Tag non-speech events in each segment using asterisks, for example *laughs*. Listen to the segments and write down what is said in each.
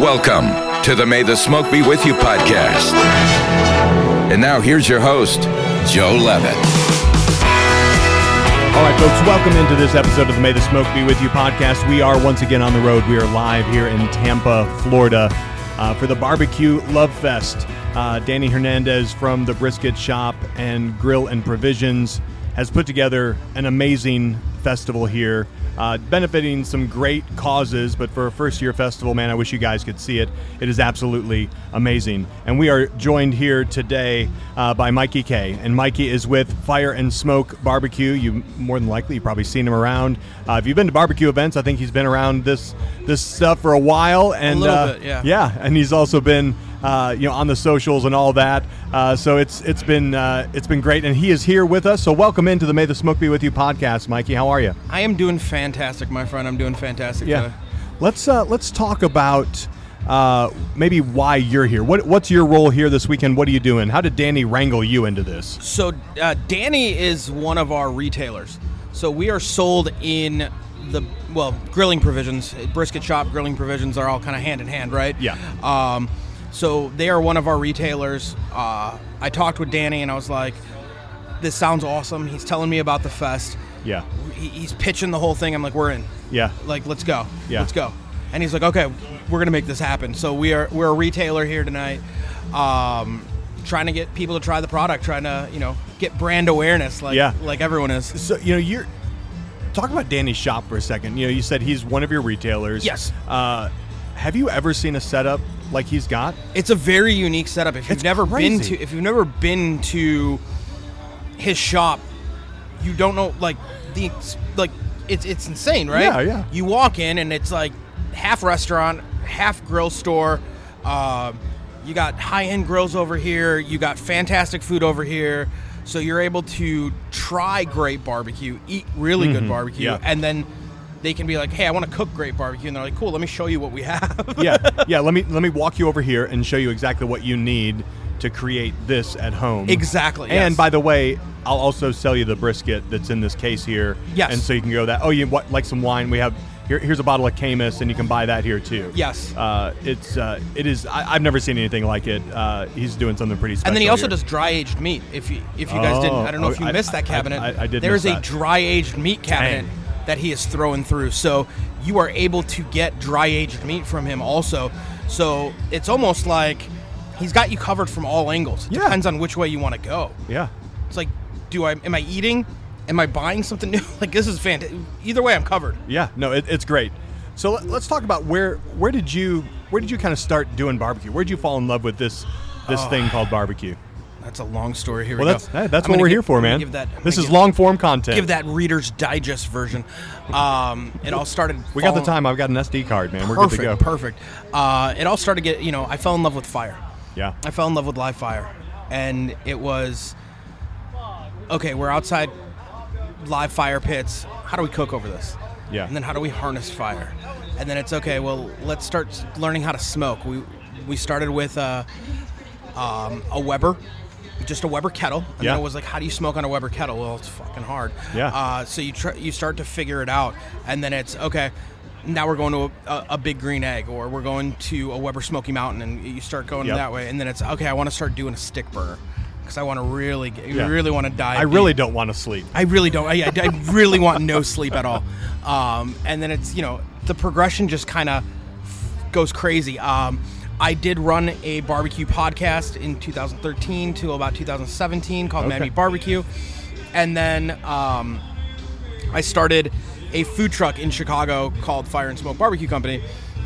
Welcome to the May the Smoke Be With You podcast. And now here's your host, Joe Levitt. All right, folks, welcome into this episode of the May the Smoke Be With You podcast. We are once again on the road. We are live here in Tampa, Florida uh, for the Barbecue Love Fest. Uh, Danny Hernandez from the Brisket Shop and Grill and Provisions has put together an amazing festival here, uh, benefiting some great causes. But for a first year festival, man, I wish you guys could see it. It is absolutely amazing. And we are joined here today uh, by Mikey Kay. And Mikey is with Fire and Smoke Barbecue. You more than likely you've probably seen him around. Uh, if you've been to barbecue events, I think he's been around this this stuff for a while. And little uh, bit, yeah. yeah, and he's also been uh, you know on the socials and all that. Uh, so it's it's been uh, it's been great, and he is here with us. So welcome into the May the Smoke Be with You podcast, Mikey. How are you? I am doing fantastic, my friend. I'm doing fantastic. Yeah. today. Let's uh, let's talk about uh, maybe why you're here. What what's your role here this weekend? What are you doing? How did Danny wrangle you into this? So uh, Danny is one of our retailers. So we are sold in the well grilling provisions, brisket shop, grilling provisions are all kind of hand in hand, right? Yeah. Um, so they are one of our retailers. Uh, I talked with Danny and I was like, "This sounds awesome." He's telling me about the fest. Yeah, He, he's pitching the whole thing. I'm like, "We're in." yeah, like let's go Yeah. let's go and he's like okay we're gonna make this happen so we are we're a retailer here tonight um, trying to get people to try the product trying to you know get brand awareness like Yeah. like everyone is So you know you're talk about Danny's shop for a second. You know, you said he's one of your retailers. Yes. Uh, have you ever seen a setup like he's got? it's a very unique setup if you've It's never been to if you've never been to his shop you don't know like the like it's it's insane right Yeah, yeah. you walk in and it's like half restaurant half grill store um, you got high-end grills over here you got fantastic food over here so you're able to try great barbecue eat really good barbecue Mm-hmm. yeah. and then they can be like hey i want to cook great barbecue and they're like cool let me show you what we have yeah, *laughs* yeah. Let me let me walk you over here and show you exactly what you need to create this at home. Exactly, And yes. by the way, I'll also sell you the brisket that's in this case here. Yes. And so you can go that. Oh, you what, like some wine? We have here. Here's a bottle of Caymus, and you can buy that here too. Yes. Uh, it's uh, it is. I, I've never seen anything like it. Uh, he's doing something pretty special. And then he also here. does dry aged meat. If you if you guys didn't, I don't know Oh, if you I- missed I- that cabinet. I- I did There is a dry aged meat cabinet Dang. That he is throwing through. So you are able to get dry aged meat from him also. So it's almost like he's got you covered from all angles. It Yeah. depends on which way you want to go. Yeah. It's like, do I am I eating? Am I buying something new? *laughs* like this is fantastic. Either way, I'm covered. Yeah. No, it, it's great. So let, let's talk about where where did you where did you kind of start doing barbecue? Where did you fall in love with this this oh. thing called barbecue? That's a long story. Here Well, we that's go. hey, that's I'm what we're give- here for, man. Give that, this is give- long form content. Give that Reader's Digest version. Um, it all started. we got the time. I've got an SD card, man. We're perfect, good to go. Perfect. Uh, it all started get you know I fell in love with fire. Yeah. I fell in love with live fire, and it was okay. We're outside live fire pits. How do we cook over this? Yeah. And then how do we harness fire? And then it's okay. Well, let's start learning how to smoke. We we started with uh, um, a Weber, just a Weber kettle. And Yeah. then it was like, how do you smoke on a Weber kettle? Well, it's fucking hard. Yeah. Uh, so you try, you start to figure it out, and then it's okay. Now we're going to a, a, big green egg, or we're going to a Weber Smoky Mountain, and you start going Yep. that way. And then it's okay. I want to start doing a stick burner because I want to really, get, Yeah. really want to die. I really deep. don't want to sleep. I really don't. I, I, I really want no sleep at all. Um, and then it's you know the progression just kind of goes crazy. Um, I did run a barbecue podcast in 2013 to about 2017 called Okay. Mammy Barbecue, and then um, I started a food truck in Chicago called Fire and Smoke Barbecue Company.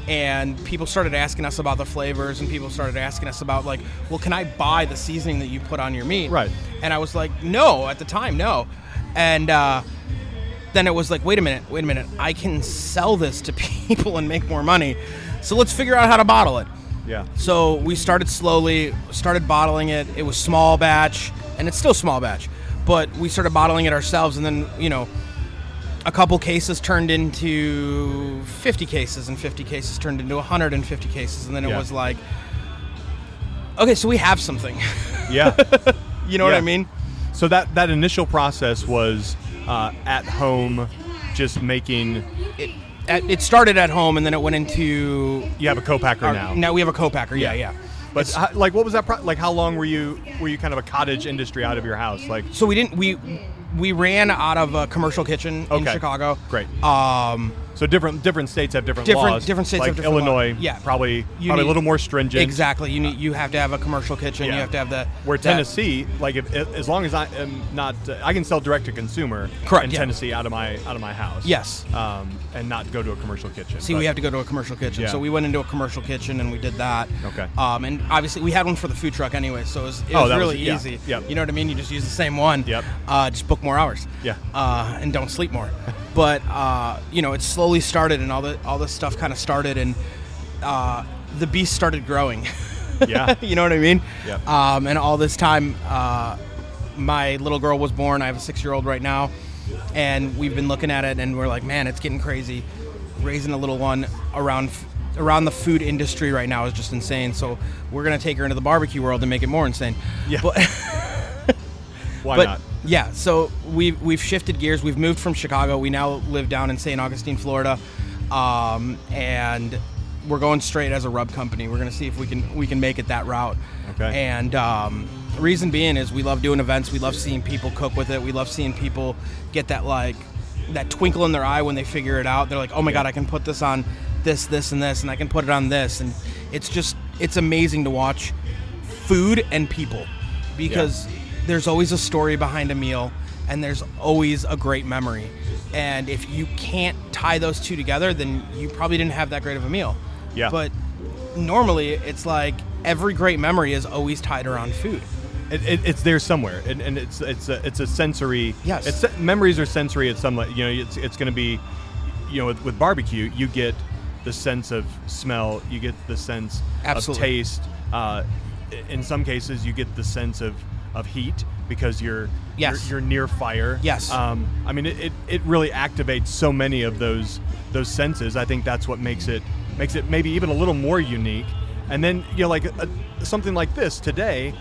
And people started asking us about the flavors, and people started asking us about like, well, can I buy the seasoning that you put on your meat? Right. And I was like, no, at the time, no. And uh, then it was like, wait a minute, wait a minute, I can sell this to *laughs* people and make more money. So let's figure out how to bottle it. Yeah. So we started slowly, started bottling it. It was small batch, and it's still small batch, but we started bottling it ourselves, and then you know, a couple cases turned into 50 cases, and 50 cases turned into 150 cases, and then it Yeah. was like, okay, so we have something. Yeah. *laughs* you know what I mean? so that that initial process was uh, at home, just making It at, it started at home, and then it went into. You have a co-packer our- now. Now we have a co-packer. Yeah, yeah. But It's- how, like, what was that? Pro- like, how long were you were you kind of a cottage industry out of your house? Like, so we didn't we we ran out of a commercial kitchen in Chicago. Great. Um, so different different states have different Different- laws. different states like have different laws. Illinois, Yeah. probably You probably a little more stringent. exactly. You need you have to have a commercial kitchen. Yeah. You have to have the Where that- Tennessee, like if, as long as I am not, uh, I can sell direct to consumer Correct, in yeah. Tennessee out of my out of my house. Yes. um, and not go to a commercial kitchen. See, But- we have to go to a commercial kitchen. Yeah. So we went into a commercial kitchen and we did that. Okay. Um, and obviously we had one for the food truck anyway, so it was, it Oh, was that was- really yeah, easy. yep. You know what I mean? You just use the same one. Yep. Uh, just book more hours. Yeah. Uh, and don't sleep more. *laughs* but uh, you know, it slowly started, and all the all this stuff kind of started, and uh, the beast started growing. *laughs* Yeah. you know what I mean? Yep. Um, and all this time, uh, my little girl was born. I have a six-year-old right now, and we've been looking at it, and we're like, man, it's getting crazy. Raising a little one around around the food industry right now is just insane. So we're gonna take her into the barbecue world and make it more insane. Yeah. But, *laughs* Why but not? yeah, so we've we've shifted gears. We've moved from Chicago. We now live down in St. Augustine, Florida, um, and we're going straight as a rub company. We're gonna see if we can we can make it that route. Okay. And um, reason being is we love doing events. We love seeing people cook with it. We love seeing people get that like that twinkle in their eye when they figure it out. They're like, oh my god, I can put this on this, this, and this, and I can put it on this, and it's just it's amazing to watch food and people because there's always a story behind a meal and there's always a great memory. And if you can't tie those two together, then you probably didn't have that great of a meal. Yeah. But normally it's like every great memory is always tied around food. It, it, it's there somewhere, and, and it's it's a, it's a sensory. Yes. It's memories are sensory at some. le- You know, it's it's going to be, you know, with, with barbecue, you get the sense of smell, you get the sense Absolutely. of taste. Uh, in some cases, you get the sense of of heat because you're Yes. you're, you're near fire. Yes. Um, I mean, it, it, it really activates so many of those those senses. I think that's what makes it makes it maybe even a little more unique. And then you know, like a, something like this today,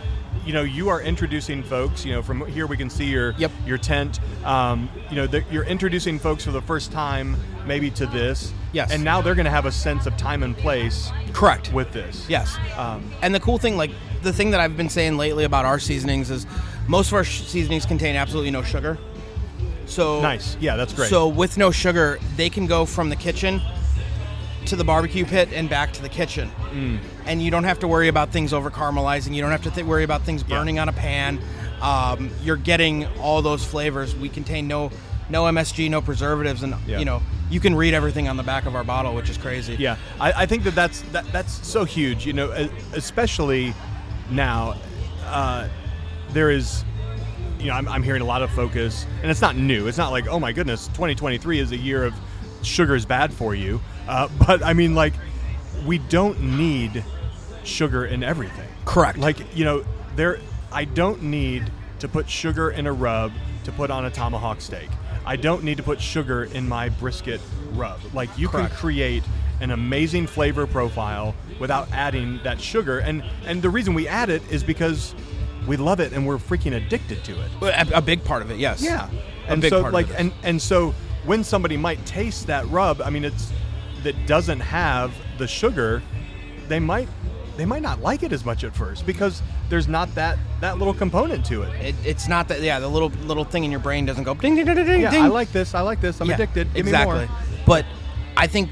you know, you are introducing folks. You know, from here we can see your Yep. your tent. Um, you know, you're introducing folks for the first time maybe to this. Yes. And now they're going to have a sense of time and place Correct. with this. Yes. Um, And the cool thing, like the thing that I've been saying lately about our seasonings is most of our sh- seasonings contain absolutely no sugar. So nice. Yeah, that's great. So with no sugar, they can go from the kitchen to the barbecue pit and back to the kitchen, Mm. And you don't have to worry about things over caramelizing. You don't have to th- worry about things Yeah. burning on a pan. Um, you're getting all those flavors. We contain no no MSG, no preservatives, and Yeah. you know you can read everything on the back of our bottle, which is crazy. Yeah, I, I think that that's that, that's so huge. You know, especially now, uh, there is, you know, I'm, I'm hearing a lot of focus, and it's not new. It's not like, oh my goodness, 2023 is a year of sugar is bad for you. Uh, *laughs* but I mean, like, we don't need sugar in everything. Correct. Like, you know, there, I don't need to put sugar in a rub to put on a tomahawk steak. I don't need to put sugar in my brisket rub. Like, you Correct. can create an amazing flavor profile without adding that sugar. And and the reason we add it is because we love it and we're freaking addicted to it. a, a big part of it. Yes. Yeah. And so like and and so when somebody might taste that rub, I mean it's that doesn't have the sugar, they might they might not like it as much at first because there's not that that little component to it. It, it's not that. Yeah, the little little thing in your brain doesn't go ding ding ding ding ding. Yeah, ding. I like this. I like this. I'm Yeah, addicted. Give exactly. me more. But I think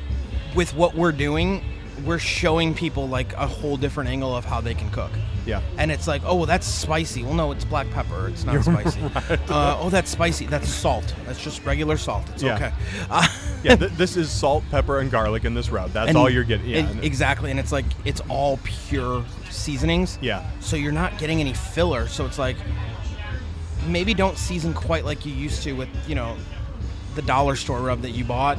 with what we're doing, we're showing people like a whole different angle of how they can cook. Yeah. And it's like, oh, well, that's spicy. Well, no, it's black pepper. It's not You're spicy. *laughs* right. Uh, oh, that's spicy. That's salt. That's just regular salt. It's Yeah. okay. Uh, *laughs* Yeah, th- this is salt, pepper, and garlic in this rub. That's and all you're getting. Yeah, it- exactly. And it's like it's all pure seasonings. Yeah. So you're not getting any filler. So it's like maybe don't season quite like you used to with you know the dollar store rub that you bought.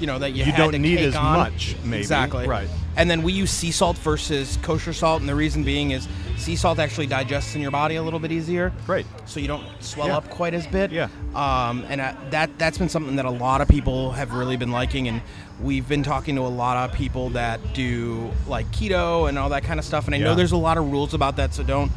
You know that you, You had don't to need cake as on. much, maybe. Exactly. Right. And then we use sea salt versus kosher salt, and the reason being is sea salt actually digests in your body a little bit easier. Great. So you don't swell Yeah. up quite as bit. Yeah. Um, and uh, that that's been something that a lot of people have really been liking, and we've been talking to a lot of people that do like keto and all that kind of stuff. And I Yeah. know there's a lot of rules about that, so don't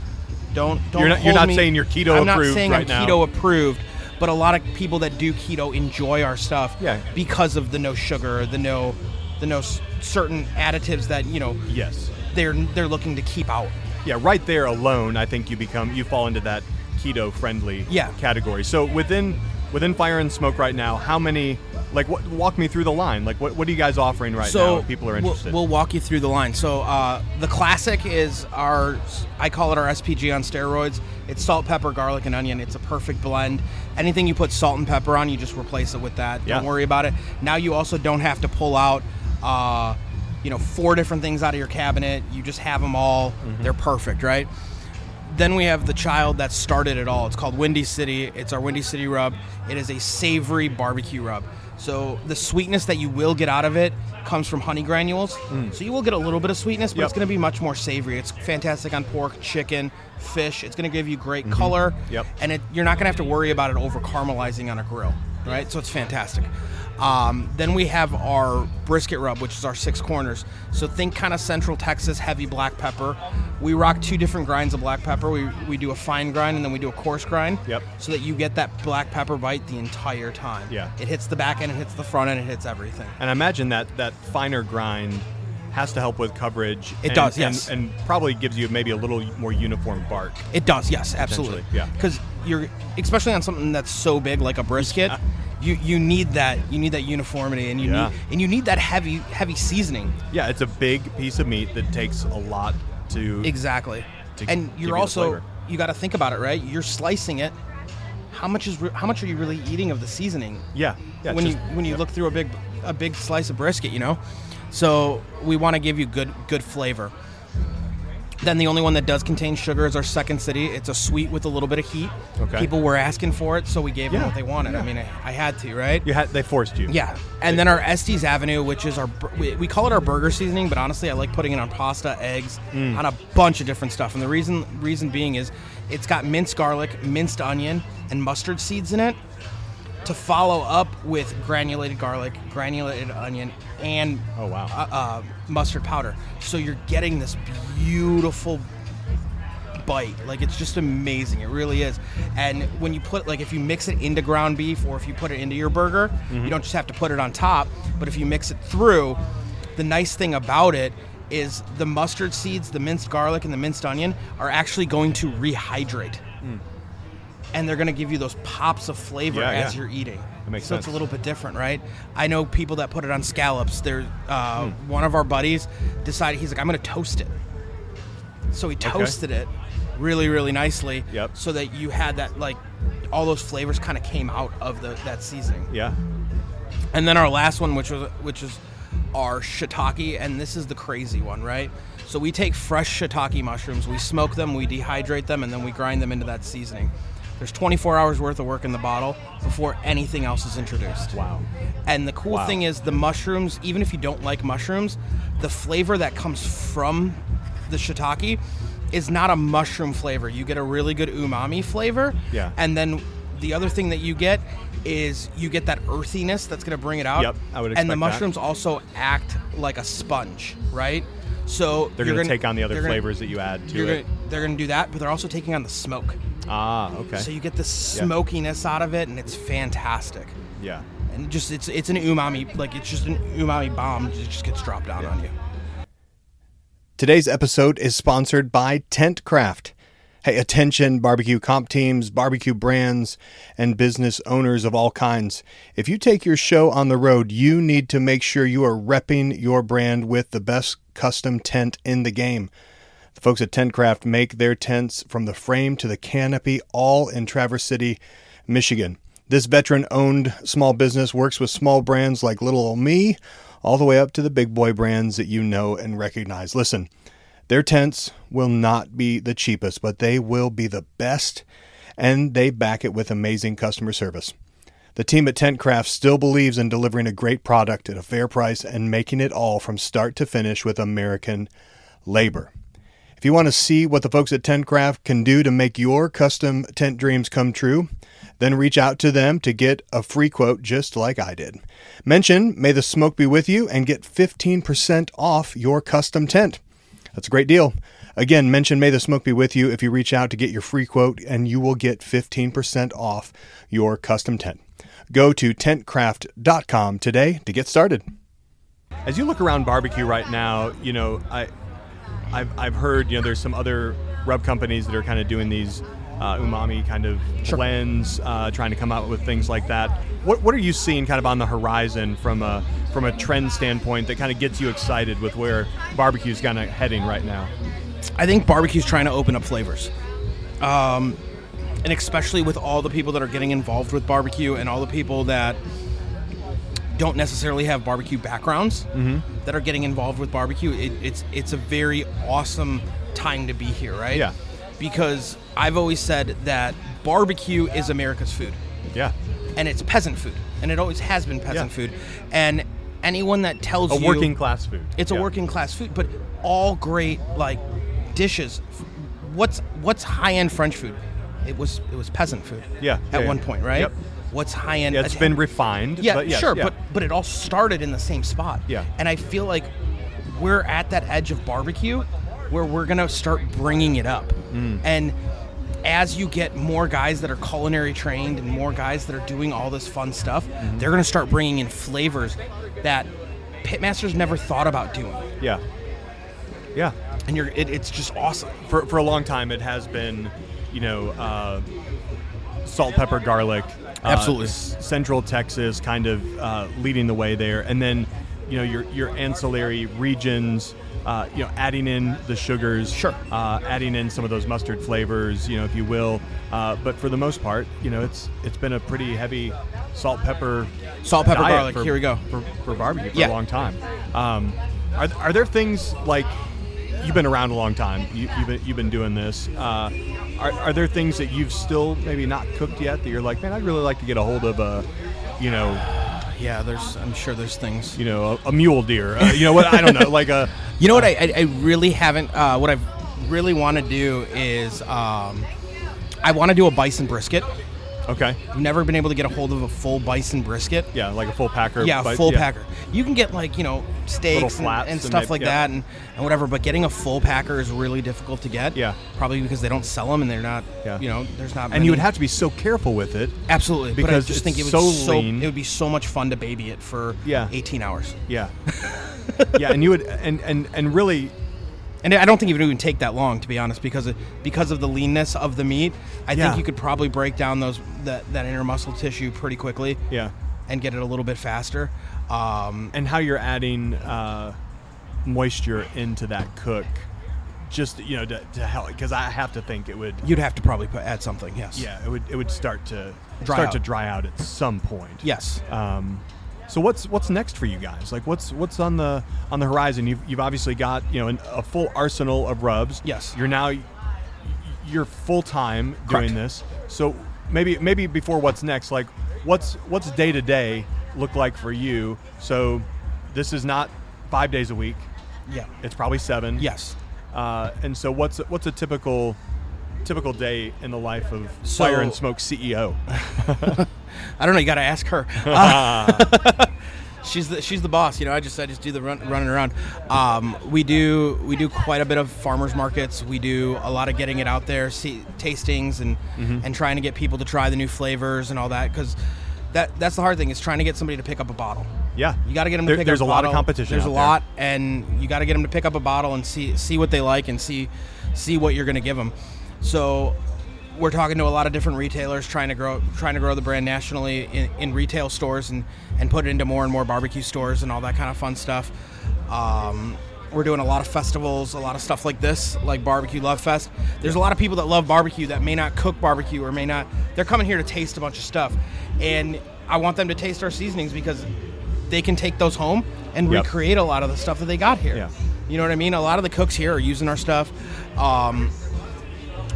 don't don't. You're not- you're not saying you're keto I'm not approved saying right I'm now. keto approved, but a lot of people that do keto enjoy our stuff Yeah. because of the no sugar, the no, the no certain additives that you know Yes. they're they're looking to keep out. Yeah, right there alone, I think you become you fall into that keto friendly Yeah. category. So within within Fire and Smoke right now, how many like what walk me through the line? Like what what are you guys offering right now if people are we'll- interested? We'll, walk you through the line. So uh, the classic is our, I call it our SPG on steroids. It's salt, pepper, garlic, and onion. It's a perfect blend. Anything you put salt and pepper on, you just replace it with that. Yeah. Don't worry about it. Now you also don't have to pull out, uh, you know, four different things out of your cabinet. You just have them all. Mm-hmm. They're perfect, right? Then we have the child that started it all. It's called Windy City. It's our Windy City rub. It is a savory barbecue rub. So the sweetness that you will get out of it comes from honey granules. So you will get a little bit of sweetness, but Mm. Yep. it's going to be much more savory. It's fantastic on pork, chicken, fish. It's going to give you great Mm-hmm. color. Yep. And it, you're not going to have to worry about it over caramelizing on a grill, right? So it's fantastic. Um, then we have our brisket rub, which is our six corners. So think kind of Central Texas heavy black pepper. We rock two different grinds of black pepper. We, we do a fine grind and then we do a coarse grind. Yep. So that you get that black pepper bite the entire time. Yeah. It hits the back end, it hits the front end, it hits everything. and I imagine that that finer grind has to help with coverage. It and- does, and- yes. and, probably gives you maybe a little more uniform bark. It does, yes, absolutely. Yeah. Because you're especially on something that's so big like a brisket, you you need that you need that uniformity and you Yeah. need and you need that heavy heavy seasoning. Yeah, it's a big piece of meat that takes a lot to Exactly. To and you're also you got to think about it, right? You're slicing it. How much is how much are you really eating of the seasoning? Yeah, yeah. when just- you when you look through a big a big slice of brisket, you know. So we want to give you good good flavor. Then the only one that does contain sugar is our Second City. It's a sweet with a little bit of heat. Okay. People were asking for it, so we gave them what they wanted. I mean, I, I had to, right? you had they forced you. Yeah, and then our Estes Avenue, which is our bur- we, we call it our burger seasoning, but honestly, I like putting it on pasta, eggs, Mm. on a bunch of different stuff. And the reason reason being is it's got minced garlic, minced onion, and mustard seeds in it. To follow up with granulated garlic, granulated onion, and Oh, wow. uh, uh, mustard powder. So you're getting this beautiful bite. Like it's just amazing. It really is. And when you put like if you mix it into ground beef or if you put it into your burger, you don't just have to put it on top, but if you mix it through, the nice thing about it is the mustard seeds, the minced garlic and the minced onion are actually going to rehydrate. And they're going to give you those pops of flavor Yeah, as yeah. you're eating. That makes so it's a little bit different, right? I know people that put it on scallops. There, uh, Hmm. one of our buddies decided he's like, I'm going to toast it. So he toasted it really, really nicely. Yep. So that you had that like all those flavors kind of came out of the that seasoning. Yeah. And then our last one, which was which is our shiitake, and this is the crazy one, right? So we take fresh shiitake mushrooms, we smoke them, we dehydrate them, and then we grind them into that seasoning. There's 24 hours worth of work in the bottle before anything else is introduced. Wow. And the cool Wow. thing is the mushrooms, even if you don't like mushrooms, the flavor that comes from the shiitake is not a mushroom flavor. You get a really good umami flavor. Yeah. And then the other thing that you get is you get that earthiness that's going to bring it out. Yep, I would expect And the that. mushrooms also act like a sponge, right? So They're going to take on the other they're gonna- flavors that you add to you're it. Gonna, they're going to do that, but they're also taking on the smoke. Ah, okay. So you get the smokiness out of it, and it's fantastic yeah. and just it's it's an umami like it's just an umami bomb it just gets dropped down on you Today's episode is sponsored by Tentcraft. Hey, attention, barbecue comp teams, barbecue brands, and business owners of all kinds. If you take your show on the road, you need to make sure you are repping your brand with the best custom tent in the game. The folks at Tentcraft make their tents from the frame to the canopy, all in Traverse City, Michigan. This veteran owned small business works with small brands like Little Ol' Me, all the way up to the big boy brands that you know and recognize. Listen, their tents will not be the cheapest, but they will be the best, and they back it with amazing customer service. The team at Tentcraft still believes in delivering a great product at a fair price and making it all from start to finish with American labor. If you want to see what the folks at Tentcraft can do to make your custom tent dreams come true, then reach out to them to get a free quote just like I did. Mention May the Smoke Be With You and get 15% off your custom tent. That's a great deal. Again, mention May the Smoke Be With You if you reach out to get your free quote, and you will get 15% off your custom tent. Go to tentcraft.com today to get started. As you look around barbecue right now, you know, I, I've, I've heard, you know, there's some other rub companies that are kind of doing these uh, umami kind of blends, uh, trying to come out with things like that. What, what are you seeing kind of on the horizon from a from a trend standpoint that kind of gets you excited with where barbecue's kind of heading right now? I think barbecue's trying to open up flavors. Um, and especially with all the people that are getting involved with barbecue and all the people that don't necessarily have barbecue backgrounds mm-hmm. that are getting involved with barbecue, it, it's it's a very awesome time to be here, right? Yeah. Because I've always said that barbecue is America's food Yeah, and it's peasant food, and it always has been peasant Yeah. food. And anyone that tells a you a working class food. it's a working class food, but all great like dishes. What's what's high end French food? It was it was peasant food. Yeah, At yeah, one yeah. point, right? Yep. What's high end? Yeah, it's been refined. yeah, but yes, sure, yeah. but but it all started in the same spot. Yeah. And I feel like we're at that edge of barbecue where we're gonna start bringing it up, Mm. and as you get more guys that are culinary trained and more guys that are doing all this fun stuff, Mm-hmm. they're gonna start bringing in flavors that pitmasters never thought about doing yeah, yeah. and you're it, it's just awesome. for, for a long time it has been you know uh, salt pepper garlic Absolutely. s- central texas kind of uh, leading the way there and then you know your your ancillary regions uh, you know adding in the sugars Sure. uh, adding in some of those mustard flavors you know if you will uh, but for the most part you know it's it's been a pretty heavy salt pepper Salt, pepper, garlic. for- Here we go. for, for barbecue for Yeah. a long time. Um, are, are there things like you've been around a long time? You, you've been you've been doing this. Are, are there things that you've still maybe not cooked yet that you're like, man, I'd really like to get a hold of a, you know, Yeah, there's I'm sure there's things. you know, a, a mule deer. Uh, you know what? I don't know, like a. *laughs* You know what I, I, I really haven't uh, what I really want to do is um, I want to do a bison brisket. Okay. I've never been able to get a hold of a full bison brisket. Yeah, like a full packer. Yeah, a full yeah. packer. You can get like you know steaks and, and and stuff they- like yeah. that and, and whatever, but getting a full packer is really difficult to get. Yeah. probably because they don't sell them and they're not. Yeah. You know, there's not. And you would have to be so careful with it. absolutely but I because just think it would so so lean. it would be so much fun to baby it for Yeah. 18 hours. Yeah. *laughs* yeah, and you would and and and really And I don't think it would even take that long, to be honest, because of, because of the leanness of the meat. I Yeah. think you could probably break down those that, that inner muscle tissue pretty quickly yeah. and get it a little bit faster. Um, and how you're adding uh, moisture into that cook, just you know to, to help because I have to think it would. you'd have to probably put, add something. Yes. Yeah, it would it would start to Dry start out. to dry out at some point. Yes. Um, so what's what's next for you guys? Like what's what's on the on the horizon? You've, you've obviously got you know an, a full arsenal of rubs. Yes. You're now you're full time doing this. So maybe maybe before what's next, like what's what's day to day look like for you? So this is not five days a week. Yeah. It's probably seven. Yes. Uh, and so what's what's a typical typical day in the life of So- Fire and Smoke CEO? *laughs* I don't know. You got to ask her. *laughs* Uh, *laughs* she's the she's the boss. You know, I just I just do the run, running around. Um, we do we do quite a bit of farmers markets. We do a lot of getting it out there, see tastings, and and trying to get people to try the new flavors and all that. Because that that's the hard thing is trying to get somebody to pick up a bottle. Yeah. You got to get them to There- pick there's up a a lot of competition There's a there. lot, and you got to get them to pick up a bottle and see see what they like and see see what you're going to give them. So we're talking to a lot of different retailers trying to grow trying to grow the brand nationally in, in retail stores and and put it into more and more barbecue stores and all that kind of fun stuff. Um, we're doing a lot of festivals, a lot of stuff like this, like Barbecue Love Fest. There's a lot of people that love barbecue that may not cook barbecue or may not. They're coming here to taste a bunch of stuff, and I want them to taste our seasonings because they can take those home and Yep. recreate a lot of the stuff that they got here. Yeah. You know what I mean? A lot of the cooks here are using our stuff. Um,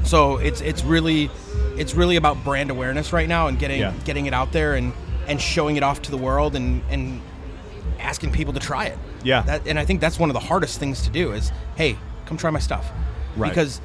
so it's it's really it's really about brand awareness right now and getting Yeah. getting it out there and and showing it off to the world and and asking people to try it. Yeah. That, and I think that's one of the hardest things to do is, hey, come try my stuff. Right. Because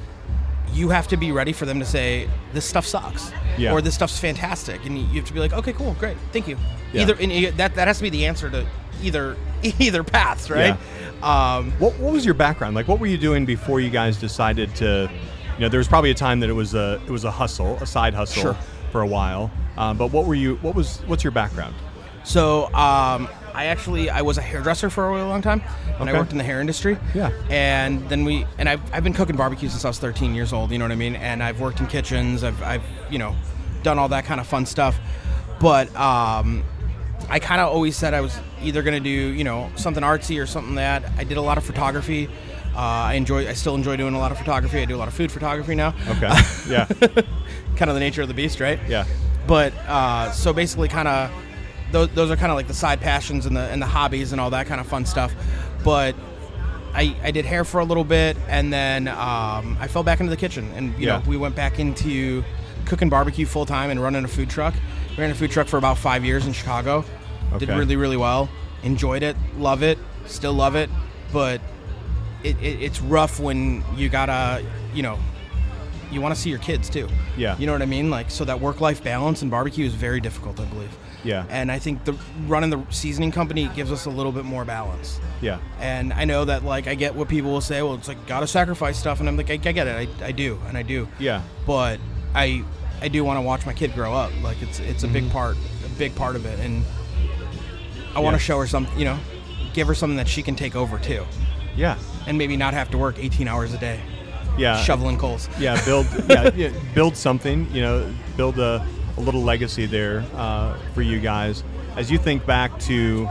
you have to be ready for them to say this stuff sucks Yeah. or this stuff's fantastic and you have to be like okay cool great thank you Yeah. either and that that has to be the answer to either *laughs* either paths right Um, What, what was your background? Like, what were you doing before you guys decided to? You know, there was probably a time that it was a it was a hustle, a side hustle Sure. for a while. Um, but what were you? What was? What's your background? So um, I actually I was a hairdresser for a really long time, and Okay. I worked in the hair industry. Yeah. And then we and I've, I've been cooking barbecue since I was 13 years old. You know what I mean? And I've worked in kitchens. I've I've you know done all that kind of fun stuff. But um, I kind of always said I was either gonna do you know something artsy or something that I did a lot of photography. Uh, I enjoy. I still enjoy doing a lot of photography. I do a lot of food photography now. Okay. *laughs* yeah. kind of the nature of the beast, right? Yeah. But uh, so basically, kind of those, those are kind of like the side passions and the and the hobbies and all that kind of fun stuff. But I, I did hair for a little bit, and then um, I fell back into the kitchen, and you Yeah. know we went back into cooking barbecue full time and running a food truck. We ran a food truck for about five years in Chicago. Okay. Did really really well. Enjoyed it, love it, still love it, but it, it, it's rough when you gotta you know you want to see your kids too. Yeah. You know what I mean? Like, so that work life balance and barbecue is very difficult, I believe. Yeah. And I think the running the seasoning company gives us a little bit more balance. Yeah. And I know that, like, I get what people will say, well, it's like, gotta sacrifice stuff. And I'm like, I, I get it. I, I do. And I do. Yeah. But I I do want to watch my kid grow up. Like, it's it's a big mm-hmm. part, a big part of it. And I want Yeah. to show her some, you know, give her something that she can take over too. Yeah. And maybe not have to work 18 hours a day Yeah. shoveling coals. yeah build *laughs* yeah, yeah build something you know build a, a little legacy there uh, for you guys as you think back to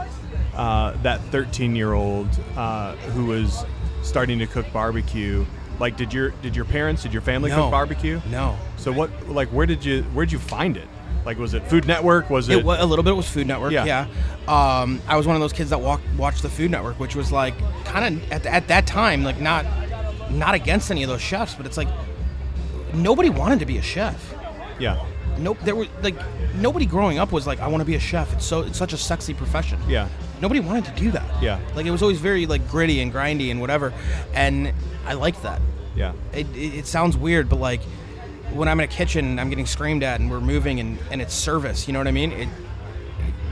uh, that 13 year old uh, who was starting to cook barbecue like did your did your parents did your family No. cook barbecue No. so what like where did you where did you find it like was it food network was it, It, a little bit was Food Network. Yeah. Yeah. Um, I was one of those kids that walk, watched the Food Network, which was like kind of at, at that time, like not not against any of those chefs, but it's like nobody wanted to be a chef. yeah Nope. There were like nobody growing up was like, I want to be a chef. It's so it's such a sexy profession. yeah Nobody wanted to do that. Yeah. Like it was always very like gritty and grindy and whatever, and I liked that. yeah It, it, it sounds weird, but like when I'm in a kitchen and I'm getting screamed at and we're moving and, and it's service, you know what I mean? It,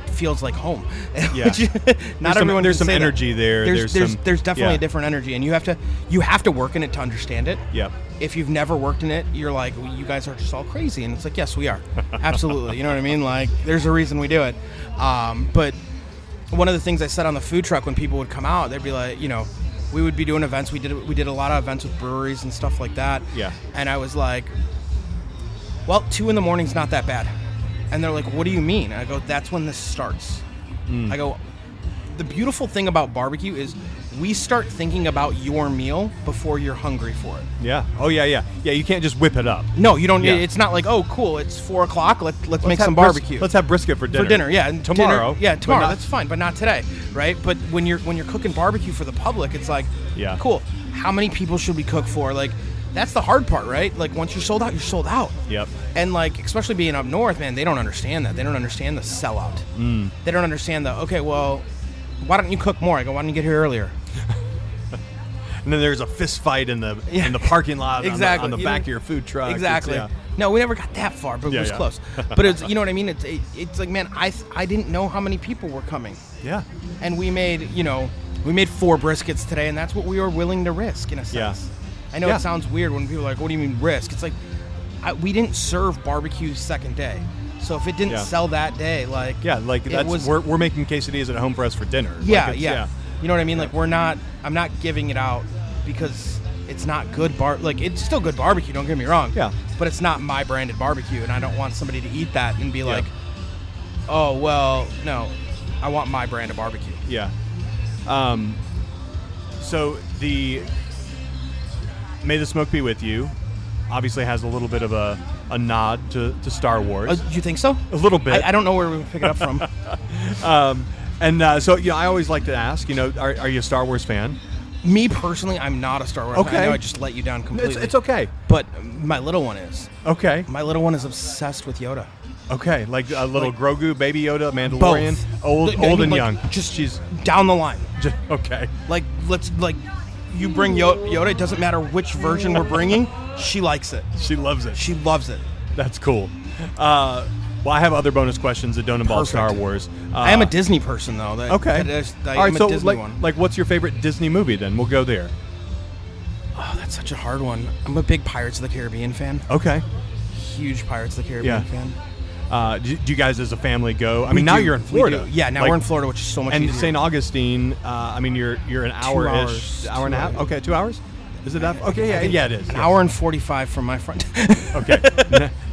it feels like home. *laughs* Yeah. Which- There's not some- everyone there's can some say that. energy there. There's There's there's, some- there's definitely yeah. a different energy, and you have to you have to work in it to understand it. Yep. If you've never worked in it, you're like, well, you guys are just all crazy, and it's like, yes, we are, *laughs* absolutely. You know what I mean? Like, there's a reason we do it. Um, but one of the things I said on the food truck when people would come out, they'd be like, you know, we would be doing events. We did we did a lot of events with breweries and stuff like that. Yeah. And I was like, well, two in the morning's not that bad. And they're like, what do you mean? I go, that's when this starts. Mm. I go, the beautiful thing about barbecue is we start thinking about your meal before you're hungry for it. yeah oh yeah yeah yeah you can't just whip it up No, you don't. Yeah. It's not like, oh, cool, it's four o'clock. Let, let's, make have some bris- barbecue. let's have brisket for dinner for dinner, yeah, and tomorrow dinner- yeah, tomorrow. not- that's fine, but not today, right? But when you're when you're cooking barbecue for the public, it's like, Yeah. cool. How many people should we cook for? Like, that's the hard part, right? Like once you're sold out, you're sold out. Yep. And like, especially being up north, man, they don't understand that. They don't understand the sellout. Mm. They don't understand the okay, well, why don't you cook more? I go, why don't you get here earlier? *laughs* And then there's a fist fight in the Yeah. in the parking lot on the- Exactly. on the, back know- of your food truck. Exactly. yeah. No, we never got that far, but Yeah, it was close. *laughs* But it's you know what I mean. It's it, it's like man, I I didn't know how many people were coming, Yeah. and we made you know we made four briskets today, and that's what we were willing to risk in a sense. Yeah. I know Yeah. it sounds weird when people are like, "What do you mean risk?" It's like I, we didn't serve barbecue second day, so if it didn't Yeah. sell that day, like Yeah, like that's was we're, we're making quesadillas at home for us for dinner. Like, yeah, yeah, You know what I mean? Like we're not. I'm not giving it out because it's not good bar. Like it's still good barbecue. Don't get me wrong. Yeah. But it's not my branded barbecue, and I don't want somebody to eat that and be Yeah. like, "Oh well, no, I want my brand of barbecue." Yeah. Um, so the May the Smoke Be With You obviously has a little bit of a, a nod to, to Star Wars. Uh, you think so? a little bit. I, I don't know where we pick it up from. *laughs* um, and uh, so, you know, I always like to ask, you know, are, are you a Star Wars fan? Me personally, I'm not a Star Wars. fan. Okay. I know I just let you down completely. It's, it's okay. But my little one is. Okay. My little one is obsessed with Yoda. Okay. Like a little Like- Grogu, Baby Yoda, Mandalorian, Both. old, I mean, old and like, young. Just she's down the line. just, *laughs* okay. Like let's like you bring Yo- Yoda. It doesn't matter which version we're bringing. She likes it. She loves it. She loves it. That's cool. Uh, Well, I have other bonus questions that don't involve Star Wars. Uh, I am a Disney person though. That, Okay. that is, I All right. So, like, one. like, what's your favorite Disney movie? Then we'll go there. oh, that's such a hard one. I'm a big Pirates of the Caribbean fan. Okay. Huge Pirates of the Caribbean Yeah. fan. Uh, do, do you guys, as a family, go? I We mean, now do. you're in Florida. Yeah, now Like, we're in Florida, which is so much And easier. St. Augustine. Uh, I mean, you're you're an hour ish, hour and a half. Okay, two hours. Is it that? Okay, yeah, yeah, it is. An yeah. hour and 45 from my front. *laughs* Okay.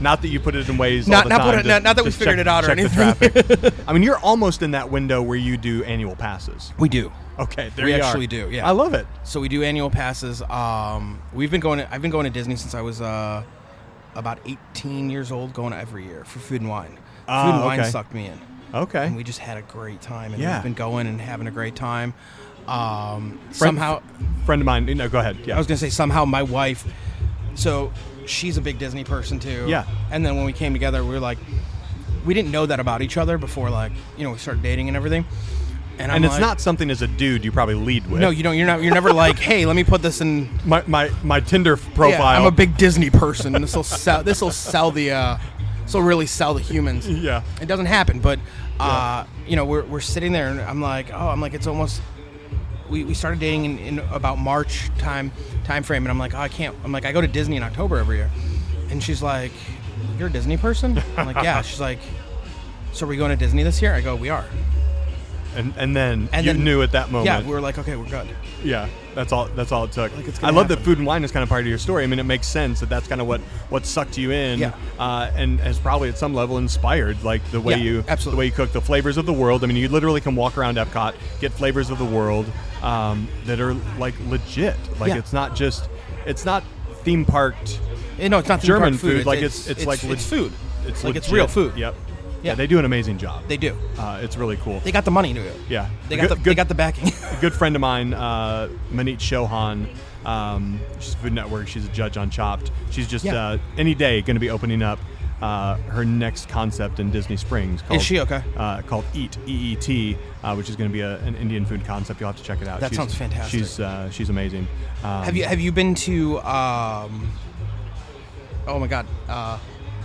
Not that you put it in Waze. all Not- the not time it- to- not- not that we figured check- it out or anything. *laughs* I mean, you're almost in that window where you do annual passes. we do. Okay, there We you are. actually do, yeah. I love it. So we do annual passes. Um, we've been going. To, I've been going to Disney since I was uh, about 18 years old, going every year for food and wine. Ah, food and wine okay. sucked me in, Okay. and we just had a great time. And Yeah. we've been going and having a great time. Um, Friend- somehow, friend of mine. No, go ahead. Yeah. I was gonna say somehow my wife. So she's a big Disney person too. Yeah. And then when we came together, we were like, we didn't know that about each other before, like you know, we started dating and everything. And, and it's like- not something as a dude you probably lead with. No, you don't. You're not. You're never like, hey, let me put this in my my my Tinder profile. Yeah, I'm a big Disney person. This will sell. This will sell the. Uh, this will really sell the humans. Yeah. It doesn't happen, but uh, you know, we're, we're sitting there, and I'm like, oh, I'm like, it's almost. We, we started dating in, in about March time time frame, and I'm like, oh, I can't. I'm like, I go to Disney in October every year, and she's like, you're a Disney person. I'm like, yeah. *laughs* She's like, so are we going to Disney this year? I go, we are. And and then And you then- knew at that moment. Yeah, we were like, okay, we're good. Yeah, that's all. That's all it took. Like, it's I love that food and wine is kind of part of your story. I mean, it makes sense that that's kind of what what sucked you in. Yeah. Uh, and has probably at some level inspired like the way Yeah, you absolutely. the way you cook the flavors of the world. I mean, you literally can walk around Epcot, get flavors of the world um, that are like legit. Like Yeah. it's not just it's not theme parked Eh, No, it's not German park food. like it's it's, like it's food. It's like it's real food. Yep. Yeah. they do an amazing job. They do. Uh, it's really cool. They got the money to do it. yeah. They got good- the. good- They got the backing. *laughs* a good friend of mine, uh, Maneet Chauhan. Um, she's Food Network. She's a judge on Chopped. She's just Yeah. uh, any day going to be opening up uh, her next concept in Disney Springs. Called, she okay? Uh, called Eat E E T, uh, which is going to be a, an Indian food concept. You'll have to check it out. That She's- sounds fantastic. She's uh, she's amazing. Um, Have you have you been to? Um, oh my God, uh,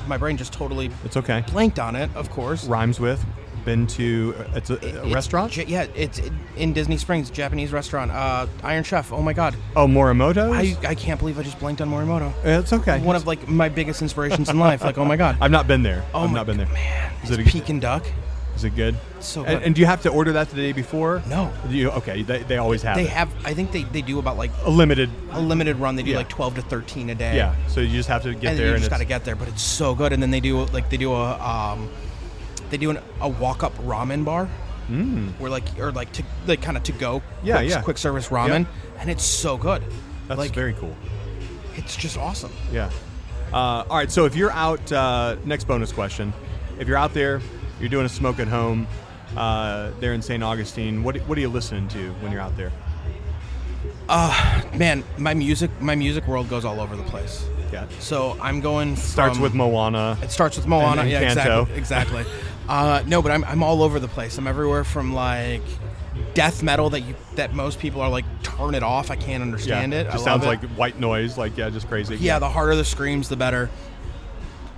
my brain just totally It's okay. blanked on it. Of course, Rhymes with. Been to. uh, It's a, a It's restaurant. Ja- yeah, it's in Disney Springs, Japanese restaurant. Uh, Iron Chef. Oh my God, oh, Morimoto. I, I can't believe I just blanked on Morimoto. it's okay. One of like my biggest inspirations in life. Like, oh my God. *laughs* I've not been there. Oh I've my not been there. Man, Is is it a- Peking duck? Is it good? So good. and do you have to order that the day before? No. Do you, okay, they, they always have They it. have. I think they, they do about like a limited. a limited run. They do Yeah. like twelve to thirteen a day. Yeah, so you just have to get and there, you and just got to get there. But it's so good. And then they do like they do a um, they do an, a walk up ramen bar, mm. where like or like to like kind of to go. Yeah, quick, yeah. Quick service ramen, and it's so good. that's like very cool. it's just awesome. Yeah. Uh, all right, so if you're out, uh, next bonus question, if you're out there, you're doing a smoke at home, uh, there in St. Augustine, what what are you listening to when you're out there? Man, my music my music world goes all over the place. Yeah. So I'm going. Starts with Moana. It starts with Moana. and yeah, Encanto. exactly. Exactly. uh, no, but I'm, I'm all over the place. I'm everywhere from like death metal that you that most people are like turn it off. I can't Yeah, understand it. just sounds it. like white noise, like yeah, just crazy. yeah. The harder the screams, the better.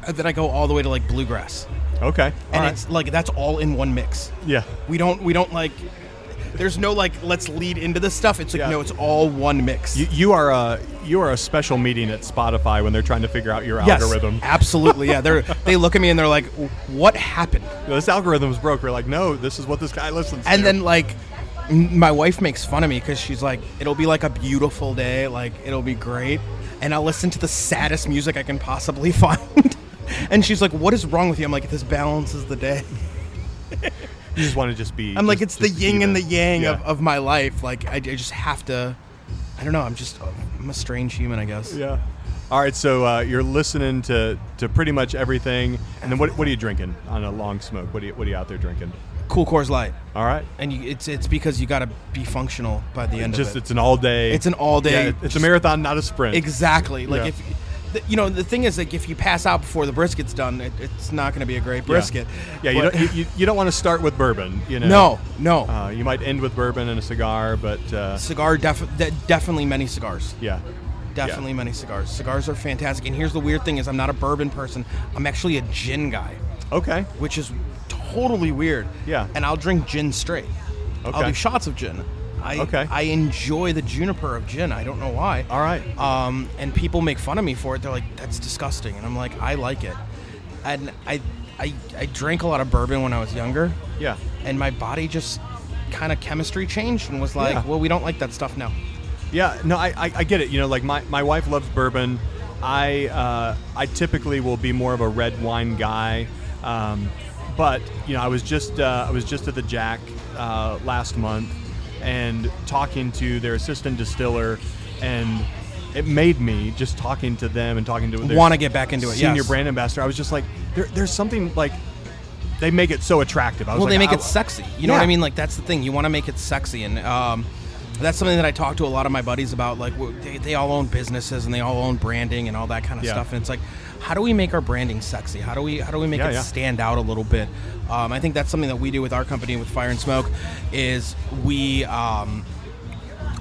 And then I go all the way to like bluegrass, Okay. and right. it's like that's all in one mix. yeah. We don't we don't like. There's no like let's lead into this stuff. It's like Yeah. no, it's all one mix. You, you are a you are a special meeting at Spotify when they're trying to figure out your yes, algorithm. absolutely. Yeah, they *laughs* they look at me and they're like, "What happened?" This algorithm's broke. We're like, no, this is what this guy listens to. And then like my wife makes fun of me because she's like, it'll be like a beautiful day, like it'll be great, and I'll listen to the saddest music I can possibly *laughs* find. *laughs* and she's like, "What is wrong with you?" I'm like, "This balances the day." *laughs* you just want to just be. I'm like, it's the just yin and the yang yeah. of, of my life. Like I, I just have to. I don't know. I'm just I'm a strange human, I guess. Yeah. All right, so uh, you're listening to, to pretty much everything, and then what, what are you drinking on a long smoke? What are you what are you out there drinking? Cool Coors Light, All right, and you, it's it's because you got to be functional by the end just of it. it's an all day. It's an all day- Yeah, it's a marathon, not a sprint. Exactly. Like Yeah. if the, you know the thing is like if you pass out before the brisket's done, it, it's not going to be a great brisket. Yeah, you But- don't you, you, you don't want to start with bourbon. You know. no, no. Uh, you might end with bourbon and a cigar, but uh, Cigar, def- de- definitely many cigars. yeah. Definitely many cigars. Cigars are fantastic. And here's the weird thing: is I'm not a bourbon person. I'm actually a gin guy. Okay. which is totally weird. Yeah. And I'll drink gin straight. Okay. I'll do shots of gin. I, Okay. I enjoy the juniper of gin. I don't know why. All right. Um, and people make fun of me for it. They're like, "That's disgusting," and I'm like, "I like it." And I, I, I drank a lot of bourbon when I was younger, Yeah. and my body just kind of chemistry changed and was like, Yeah. "Well, we don't like that stuff now." Yeah, no, I, I, I get it. You know, like my, my wife loves bourbon. I uh, I typically will be more of a red wine guy, um, but you know, I was just uh, I was just at the Jack uh, last month and talking to their assistant distiller, and it made me just talking to them and talking to their Wanna get back into it, Senior yes. brand ambassador. I was just like, there, there's something like they make it so attractive. I was well, like, they make I- it sexy. You know what I mean? Like that's the thing. You want to make it sexy, and um, that's something that I talk to a lot of my buddies about. Like they, they all own businesses and they all own branding and all that kind of Yeah. stuff. And it's like, how do we make our branding sexy? How do we how do we make Yeah, it yeah. stand out a little bit? Um, I think that's something that we do with our company with Fire and Smoke. Is we um,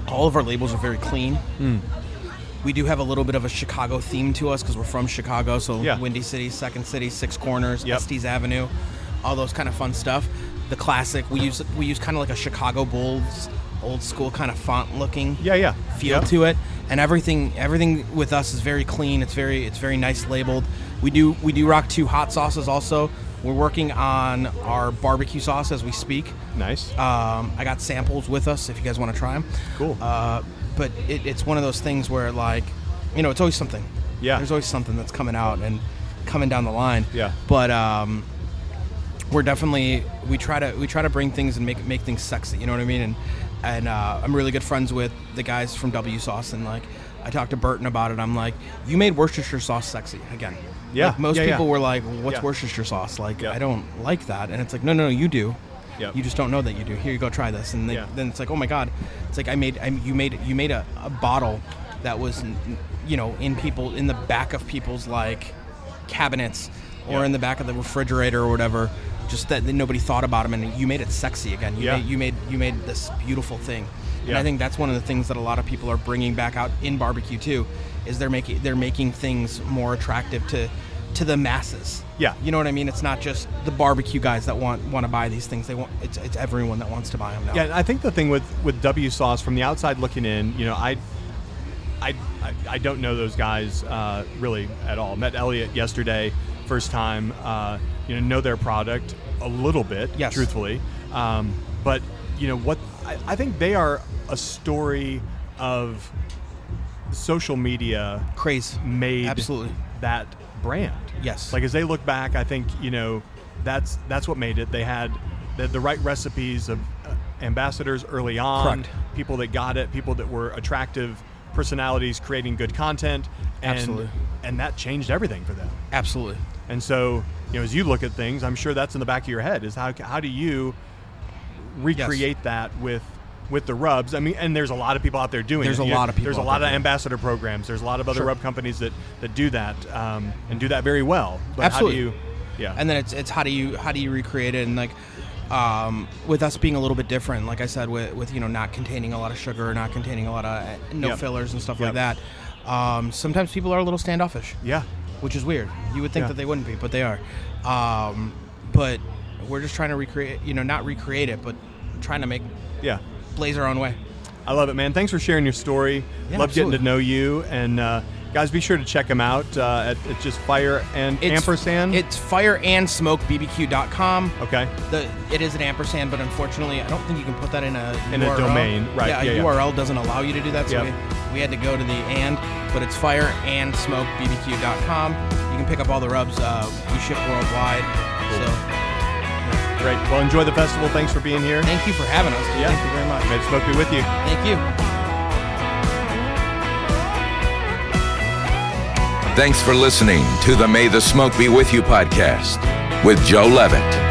all of our labels are very clean. Hmm. We do have a little bit of a Chicago theme to us because we're from Chicago. So Yeah. Windy City, Second City, Six Corners, Yep. Estes Avenue, all those kind of fun stuff. The classic. We use we use kind of like a Chicago Bulls old school kind of font looking Yeah, yeah. feel to it and everything everything with us is very clean it's very it's very nice labeled we do we do rock two hot sauces also we're working on our barbecue sauce as we speak Nice. um, i got samples with us if you guys want to try them Cool. uh, but it, it's one of those things where like you know it's always something Yeah. there's always something that's coming out and coming down the line Yeah. but um, we're definitely we try to we try to bring things and make make things sexy. You know what I mean? And and uh, I'm really good friends with the guys from W Sauce, and like I talked to Burton about it. I'm like, you made Worcestershire sauce sexy again. Yeah, Like, most yeah, yeah. people were like, what's Yeah. Worcestershire sauce? Like Yeah. I don't like that, and it's like, no, no, no, you do. Yep. You just don't know that you do. Here you go, try this, and they, Yeah. then it's like, oh my god, it's like I made I, you made you made a, a bottle that was, you know, in people in the back of people's like cabinets or Yeah. in the back of the refrigerator or whatever. Just that nobody thought about them, and you made it sexy again. You, Yeah. made, you made you made this beautiful thing, and Yeah. I think that's one of the things that a lot of people are bringing back out in barbecue too, is they're making they're making things more attractive to to the masses. Yeah. you know what I mean. It's not just the barbecue guys that want want to buy these things. They want it's it's everyone that wants to buy them now. Yeah, I think the thing with with W Sauce from the outside looking in, you know, I, I, I, I don't know those guys uh, really at all. Met Elliot yesterday, first time. Uh, you know, know their product a little bit, Yes. truthfully. Um, but you know what? I, I think they are a story of social media Craze made Absolutely. that brand. Yes. Like as they look back, I think you know that's that's what made it. They had the, the right recipes of uh, ambassadors early on, Correct. people that got it, people that were attractive personalities creating good content, and Absolutely. and that changed everything for them. Absolutely. And so you know, as you look at things, I'm sure that's in the back of your head is how how do you recreate that with with the rubs. I mean, and there's a lot of people out there doing. There's it. a You know, lot of people There's a lot there of ambassador programs. There's a lot of other Sure. rub companies that that do that um, and do that very well. But Absolutely. how do you? Yeah. and then it's it's how do you how do you recreate it and like um, with us being a little bit different like i said with, with you know not containing a lot of sugar not containing a lot of uh, no Yep. fillers and stuff Yep. like that um, sometimes people are a little standoffish yeah. Which is weird you would think Yeah. that they wouldn't be but they are um, but we're just trying to recreate you know not recreate it but trying to make Yeah. blaze our own way I love it, man. Thanks for sharing your story. Yeah, love absolutely. getting to know you. And uh, guys, be sure to check him out uh, at, at just fire and it's, ampersand. it's fireandsmokebbq.com okay. the it is an ampersand, but unfortunately, I don't think you can put that in a In a domain, right, Yeah, yeah, a yeah. URL doesn't allow you to do that, so Yep. we, we had to go to the and, but it's fireandsmokebbq.com. You can pick up all the rubs. Uh, we ship worldwide, so Great. Well, enjoy the festival. Thanks for being here. thank you for having us. dude. Yeah. Thank you very much. May the smoke be with you. Thank you. Thanks for listening to the May the Smoke Be With You podcast with Joe Levitt.